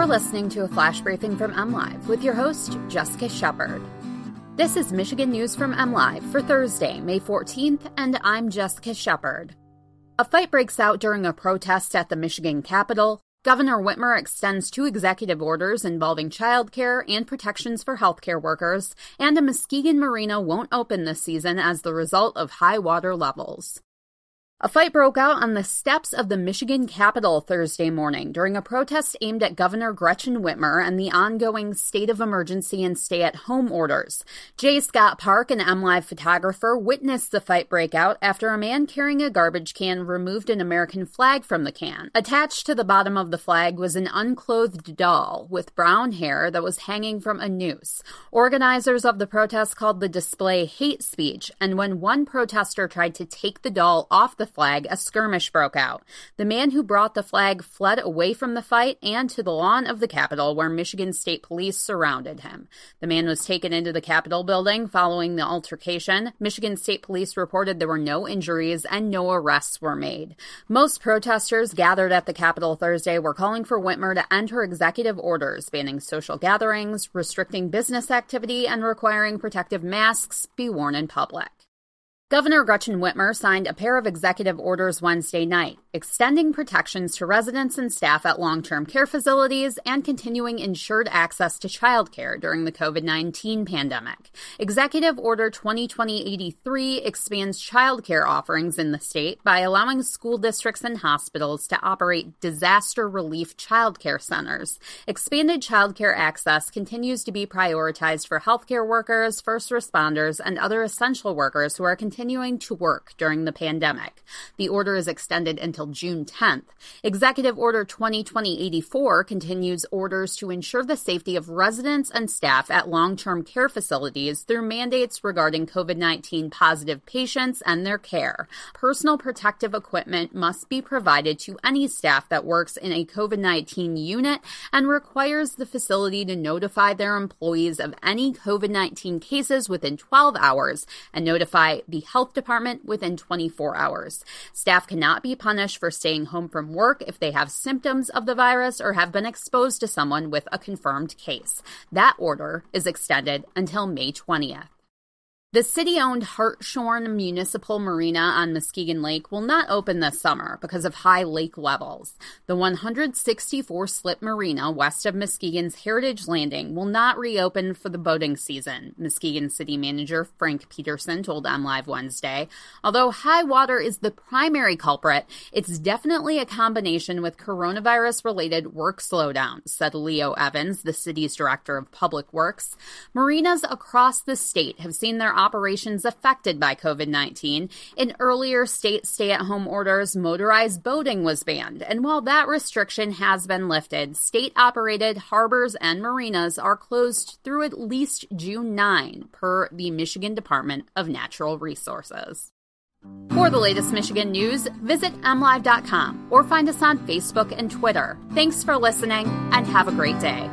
You're listening to a flash briefing from MLive with your host, Jessica Shepard. This is Michigan News from MLive for Thursday, May 14th, and I'm Jessica Shepard. A fight breaks out during a protest at the Michigan Capitol. Governor Whitmer extends two executive orders involving childcare and protections for healthcare workers, and a Muskegon marina won't open this season as the result of high water levels. A fight broke out on the steps of the Michigan Capitol Thursday morning during a protest aimed at Governor Gretchen Whitmer and the ongoing state of emergency and stay at home orders. J. Scott Park, an MLive photographer, witnessed the fight break out after a man carrying a garbage can removed an American flag from the can. Attached to the bottom of the flag was an unclothed doll with brown hair that was hanging from a noose. Organizers of the protest called the display hate speech, and when one protester tried to take the doll off the flag, a skirmish broke out. The man who brought the flag fled away from the fight and to the lawn of the Capitol, where Michigan State Police surrounded him. The man was taken into the Capitol building following the altercation. Michigan State Police reported there were no injuries and no arrests were made. Most protesters gathered at the Capitol Thursday were calling for Whitmer to enter executive orders banning social gatherings, restricting business activity, and requiring protective masks be worn in public. Governor Gretchen Whitmer signed a pair of executive orders Wednesday night, extending protections to residents and staff at long term care facilities and continuing insured access to childcare during the COVID 19 pandemic. Executive Order 2020 83 expands childcare offerings in the state by allowing school districts and hospitals to operate disaster relief childcare centers. Expanded childcare access continues to be prioritized for healthcare workers, first responders, and other essential workers who are continuing to work during the pandemic. The order is extended until June 10th. Executive Order 2020-84 continues orders to ensure the safety of residents and staff at long-term care facilities through mandates regarding COVID-19 positive patients and their care. Personal protective equipment must be provided to any staff that works in a COVID-19 unit and requires the facility to notify their employees of any COVID-19 cases within 12 hours and notify the health department within 24 hours. Staff cannot be punished for staying home from work if they have symptoms of the virus or have been exposed to someone with a confirmed case. That order is extended until May 20th. The city owned Hartshorn Municipal Marina on Muskegon Lake will not open this summer because of high lake levels. The 164 slip marina west of Muskegon's Heritage Landing will not reopen for the boating season, Muskegon City Manager Frank Peterson told MLive Wednesday. Although high water is the primary culprit, it's definitely a combination with coronavirus related work slowdowns, said Leo Evans, the city's director of public works. Marinas across the state have seen their operations affected by COVID 19. In earlier state stay at home orders, motorized boating was banned. And while that restriction has been lifted, state operated harbors and marinas are closed through at least June 9, per the Michigan Department of Natural Resources. For the latest Michigan news, visit mlive.com or find us on Facebook and Twitter. Thanks for listening and have a great day.